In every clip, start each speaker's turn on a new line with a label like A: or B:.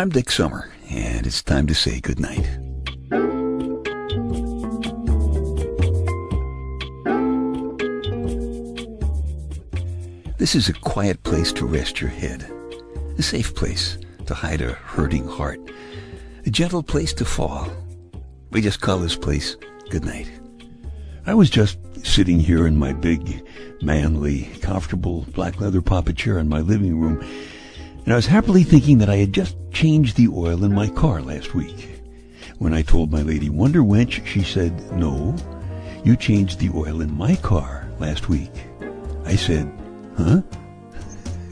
A: I'm Dick Summer, and it's time to say goodnight. This is a quiet place to rest your head, a safe place to hide a hurting heart, a gentle place to fall. We just call this place goodnight. I was just sitting here in my big, manly, comfortable black leather papa chair in my living room, and I was happily thinking that I had just changed the oil in my car last week. When I told my lady Wonder Wench, she said, No, you changed the oil in my car last week. I said, Huh?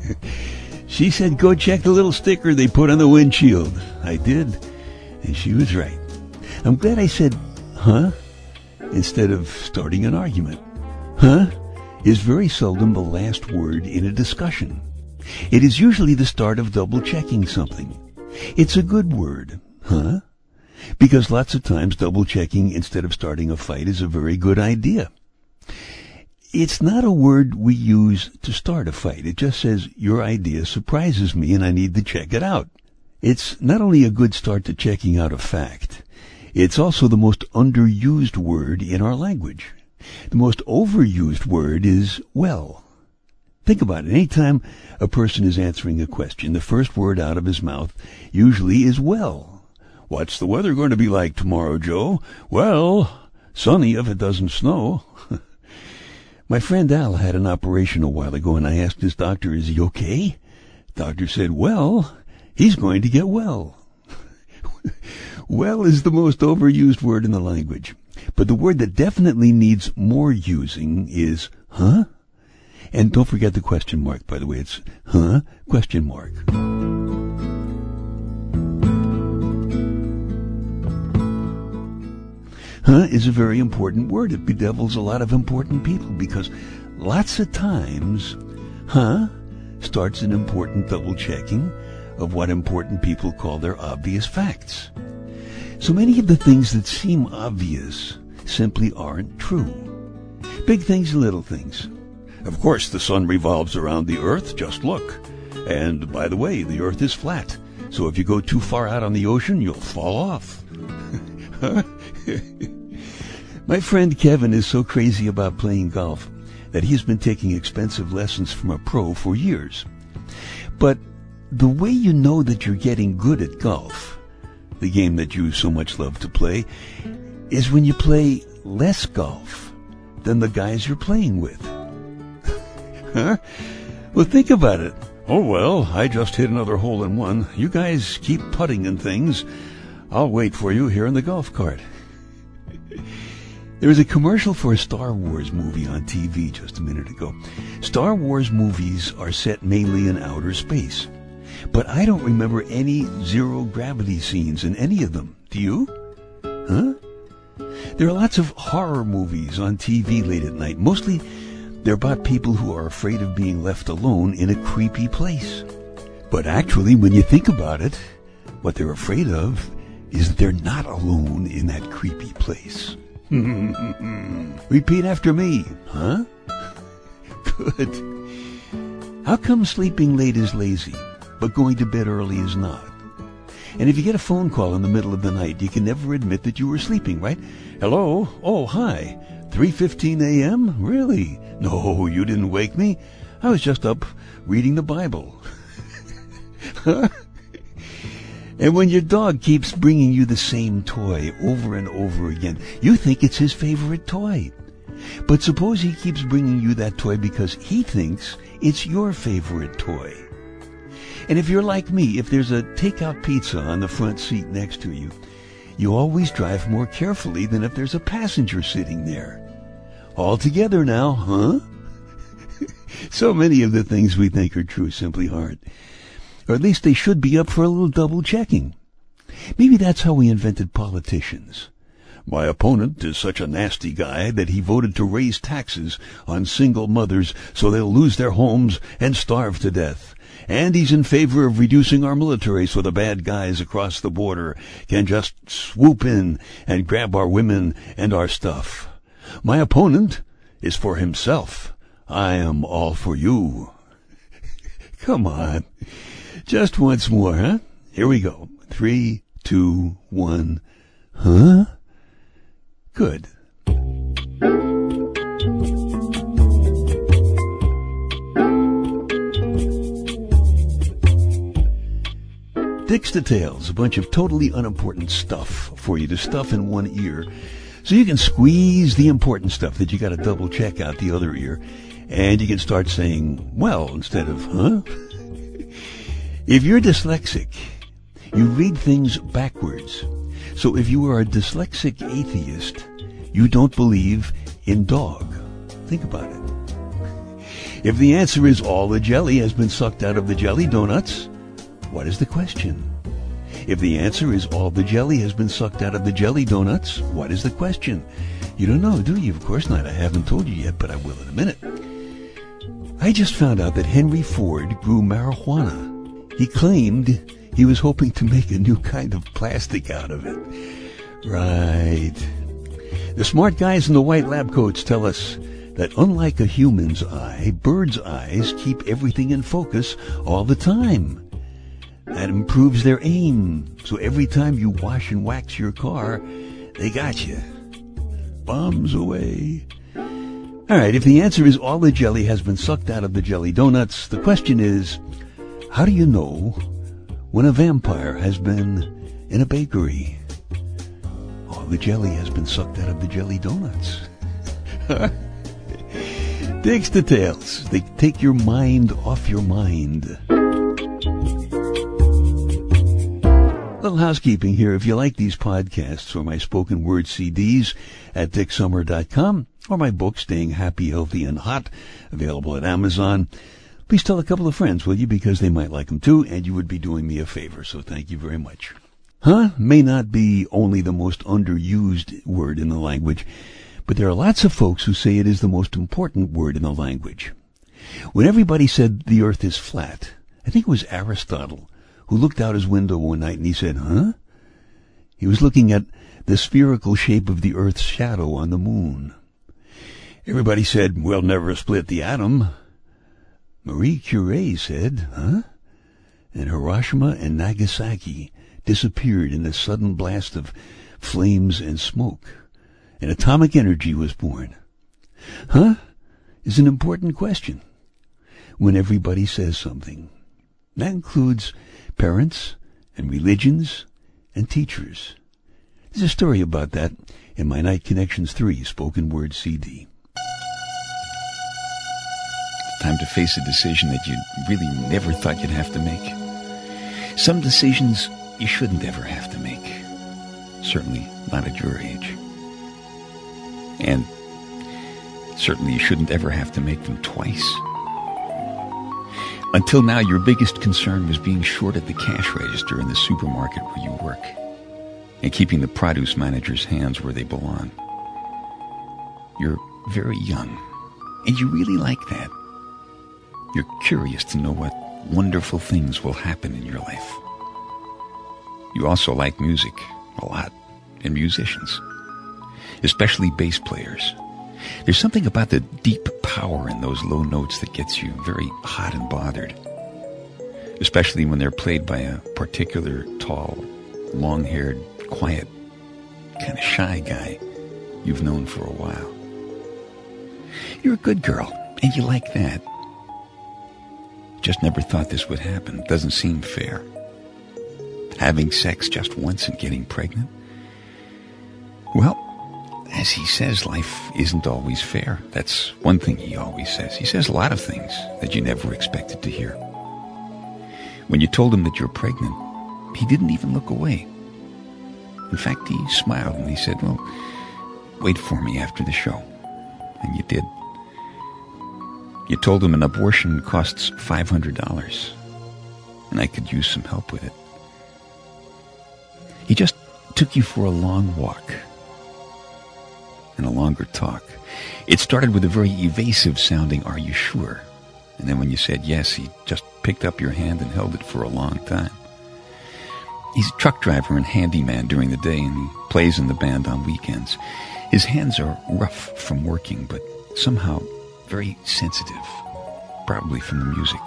A: she said, Go check the little sticker they put on the windshield. I did, and she was right. I'm glad I said, Huh? instead of starting an argument. Huh? is very seldom the last word in a discussion. It is usually the start of double checking something. It's a good word, huh? Because lots of times double checking instead of starting a fight is a very good idea. It's not a word we use to start a fight. It just says, your idea surprises me and I need to check it out. It's not only a good start to checking out a fact, it's also the most underused word in our language. The most overused word is well. Think about it. Anytime a person is answering a question, the first word out of his mouth usually is well. What's the weather going to be like tomorrow, Joe? Well, sunny if it doesn't snow. My friend Al had an operation a while ago and I asked his doctor, is he okay? Doctor said, well, he's going to get well. well is the most overused word in the language. But the word that definitely needs more using is huh? And don't forget the question mark, by the way. It's huh? Question mark. Huh is a very important word. It bedevils a lot of important people because lots of times, huh starts an important double checking of what important people call their obvious facts. So many of the things that seem obvious simply aren't true. Big things little things. Of course, the sun revolves around the earth, just look. And by the way, the earth is flat. So if you go too far out on the ocean, you'll fall off. My friend Kevin is so crazy about playing golf that he's been taking expensive lessons from a pro for years. But the way you know that you're getting good at golf, the game that you so much love to play, is when you play less golf than the guys you're playing with. Huh? Well, think about it. Oh, well, I just hit another hole in one. You guys keep putting and things. I'll wait for you here in the golf cart. There was a commercial for a Star Wars movie on TV just a minute ago. Star Wars movies are set mainly in outer space. But I don't remember any zero gravity scenes in any of them. Do you? Huh? There are lots of horror movies on TV late at night. Mostly they're about people who are afraid of being left alone in a creepy place. But actually, when you think about it, what they're afraid of is that they're not alone in that creepy place. Repeat after me, huh? Good. How come sleeping late is lazy? but going to bed early is not. And if you get a phone call in the middle of the night, you can never admit that you were sleeping, right? Hello? Oh, hi. 3:15 a.m.? Really? No, you didn't wake me. I was just up reading the Bible. and when your dog keeps bringing you the same toy over and over again, you think it's his favorite toy. But suppose he keeps bringing you that toy because he thinks it's your favorite toy. And if you're like me, if there's a takeout pizza on the front seat next to you, you always drive more carefully than if there's a passenger sitting there. All together now, huh? so many of the things we think are true simply aren't. Or at least they should be up for a little double checking. Maybe that's how we invented politicians. My opponent is such a nasty guy that he voted to raise taxes on single mothers so they'll lose their homes and starve to death. And he's in favor of reducing our military so the bad guys across the border can just swoop in and grab our women and our stuff. My opponent is for himself. I am all for you. Come on. Just once more, huh? Here we go. Three, two, one. Huh? Good. Dick's Details, a bunch of totally unimportant stuff for you to stuff in one ear so you can squeeze the important stuff that you got to double check out the other ear and you can start saying, well, instead of, huh? if you're dyslexic, you read things backwards. So if you are a dyslexic atheist, you don't believe in dog. Think about it. If the answer is all the jelly has been sucked out of the jelly donuts, what is the question? If the answer is all the jelly has been sucked out of the jelly donuts, what is the question? You don't know, do you? Of course not. I haven't told you yet, but I will in a minute. I just found out that Henry Ford grew marijuana. He claimed he was hoping to make a new kind of plastic out of it. Right. The smart guys in the white lab coats tell us that unlike a human's eye, birds' eyes keep everything in focus all the time. That improves their aim. So every time you wash and wax your car, they got you. Bombs away. All right, if the answer is all the jelly has been sucked out of the jelly donuts, the question is, how do you know when a vampire has been in a bakery? All the jelly has been sucked out of the jelly donuts. Dick's details. They take your mind off your mind. Little housekeeping here. If you like these podcasts or my spoken word CDs at dicksummer.com or my book, Staying Happy, Healthy, and Hot, available at Amazon, please tell a couple of friends, will you? Because they might like them too, and you would be doing me a favor. So thank you very much. Huh? May not be only the most underused word in the language, but there are lots of folks who say it is the most important word in the language. When everybody said the earth is flat, I think it was Aristotle who looked out his window one night and he said, Huh? He was looking at the spherical shape of the Earth's shadow on the moon. Everybody said, We'll never split the atom. Marie Curie said, Huh? And Hiroshima and Nagasaki disappeared in a sudden blast of flames and smoke, and atomic energy was born. Huh? Is an important question when everybody says something. That includes parents and religions and teachers. There's a story about that in my Night Connections 3 spoken word CD.
B: Time to face a decision that you really never thought you'd have to make. Some decisions you shouldn't ever have to make. Certainly not at your age. And certainly you shouldn't ever have to make them twice. Until now, your biggest concern was being short at the cash register in the supermarket where you work and keeping the produce manager's hands where they belong. You're very young, and you really like that. You're curious to know what wonderful things will happen in your life. You also like music a lot, and musicians, especially bass players. There's something about the deep power in those low notes that gets you very hot and bothered. Especially when they're played by a particular tall, long haired, quiet, kind of shy guy you've known for a while. You're a good girl, and you like that. Just never thought this would happen. Doesn't seem fair. Having sex just once and getting pregnant? Well, he says, life isn't always fair. That's one thing he always says. He says a lot of things that you never expected to hear. When you told him that you're pregnant, he didn't even look away. In fact, he smiled and he said, Well, wait for me after the show. And you did. You told him an abortion costs $500, and I could use some help with it. He just took you for a long walk and a longer talk. It started with a very evasive sounding, Are you sure? And then when you said yes, he just picked up your hand and held it for a long time. He's a truck driver and handyman during the day, and he plays in the band on weekends. His hands are rough from working, but somehow very sensitive, probably from the music.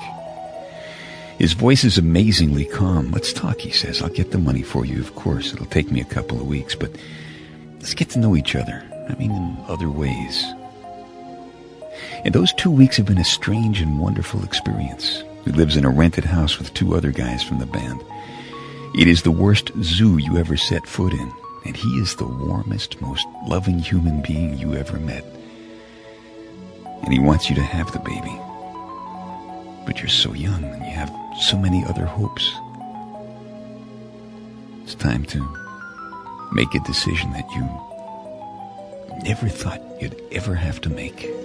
B: His voice is amazingly calm. Let's talk, he says. I'll get the money for you, of course. It'll take me a couple of weeks, but let's get to know each other. I mean, in other ways. And those two weeks have been a strange and wonderful experience. He lives in a rented house with two other guys from the band. It is the worst zoo you ever set foot in, and he is the warmest, most loving human being you ever met. And he wants you to have the baby. But you're so young and you have so many other hopes. It's time to make a decision that you never thought you'd ever have to make.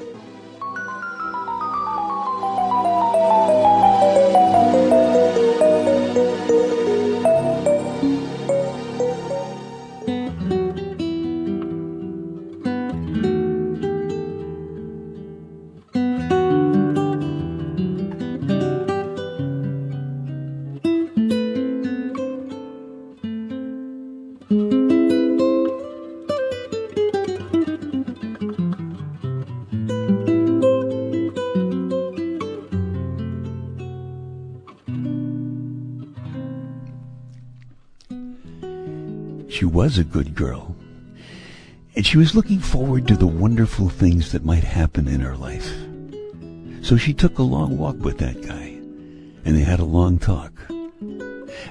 A: She was a good girl. And she was looking forward to the wonderful things that might happen in her life. So she took a long walk with that guy, and they had a long talk.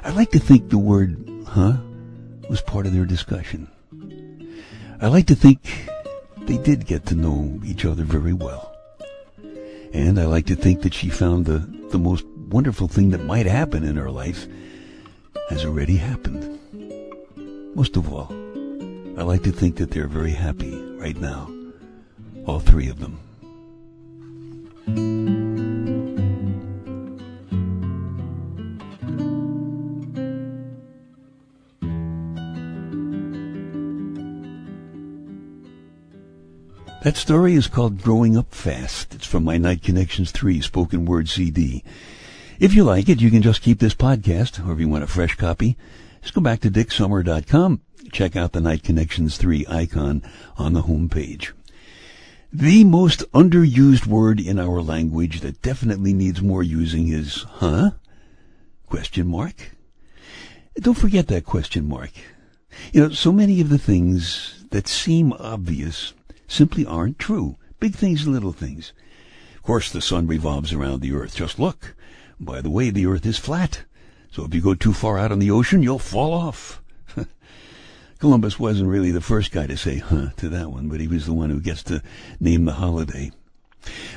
A: I like to think the word, huh, was part of their discussion. I like to think they did get to know each other very well. And I like to think that she found the, the most wonderful thing that might happen in her life has already happened. Most of all, I like to think that they're very happy right now. All three of them. That story is called Growing Up Fast. It's from my Night Connections 3 spoken word CD. If you like it, you can just keep this podcast, or if you want a fresh copy, just go back to dicksummer.com. Check out the Night Connections 3 icon on the home page. The most underused word in our language that definitely needs more using is huh? Question mark. Don't forget that question mark. You know, so many of the things that seem obvious simply aren't true. Big things little things. Of course, the sun revolves around the earth. Just look. By the way, the earth is flat. So if you go too far out on the ocean, you'll fall off. Columbus wasn't really the first guy to say huh to that one, but he was the one who gets to name the holiday.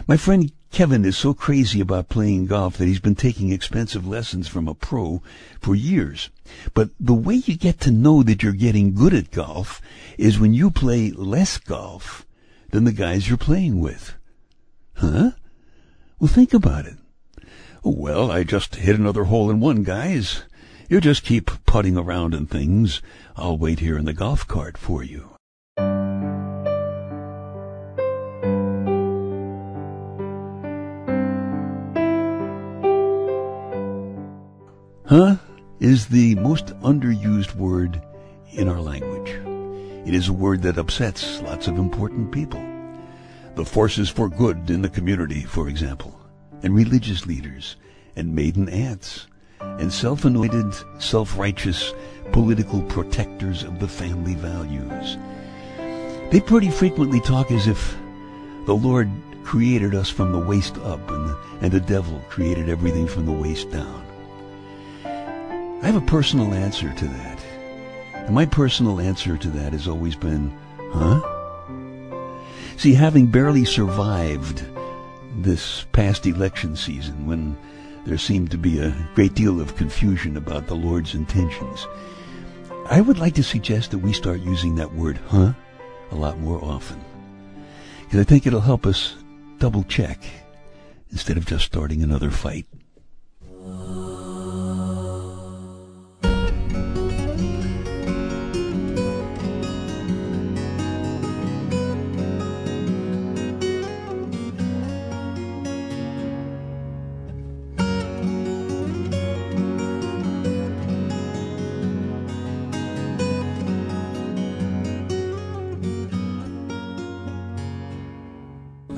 A: My friend Kevin is so crazy about playing golf that he's been taking expensive lessons from a pro for years. But the way you get to know that you're getting good at golf is when you play less golf than the guys you're playing with. Huh? Well, think about it. Well, I just hit another hole in one, guys. You just keep putting around and things. I'll wait here in the golf cart for you. Huh is the most underused word in our language. It is a word that upsets lots of important people. The forces for good in the community, for example, and religious leaders, and maiden aunts, and self-anointed, self-righteous political protectors of the family values. They pretty frequently talk as if the Lord created us from the waist up and, and the devil created everything from the waist down. I have a personal answer to that. And my personal answer to that has always been, huh? See, having barely survived this past election season when there seemed to be a great deal of confusion about the Lord's intentions, I would like to suggest that we start using that word, huh, a lot more often. Because I think it'll help us double check instead of just starting another fight.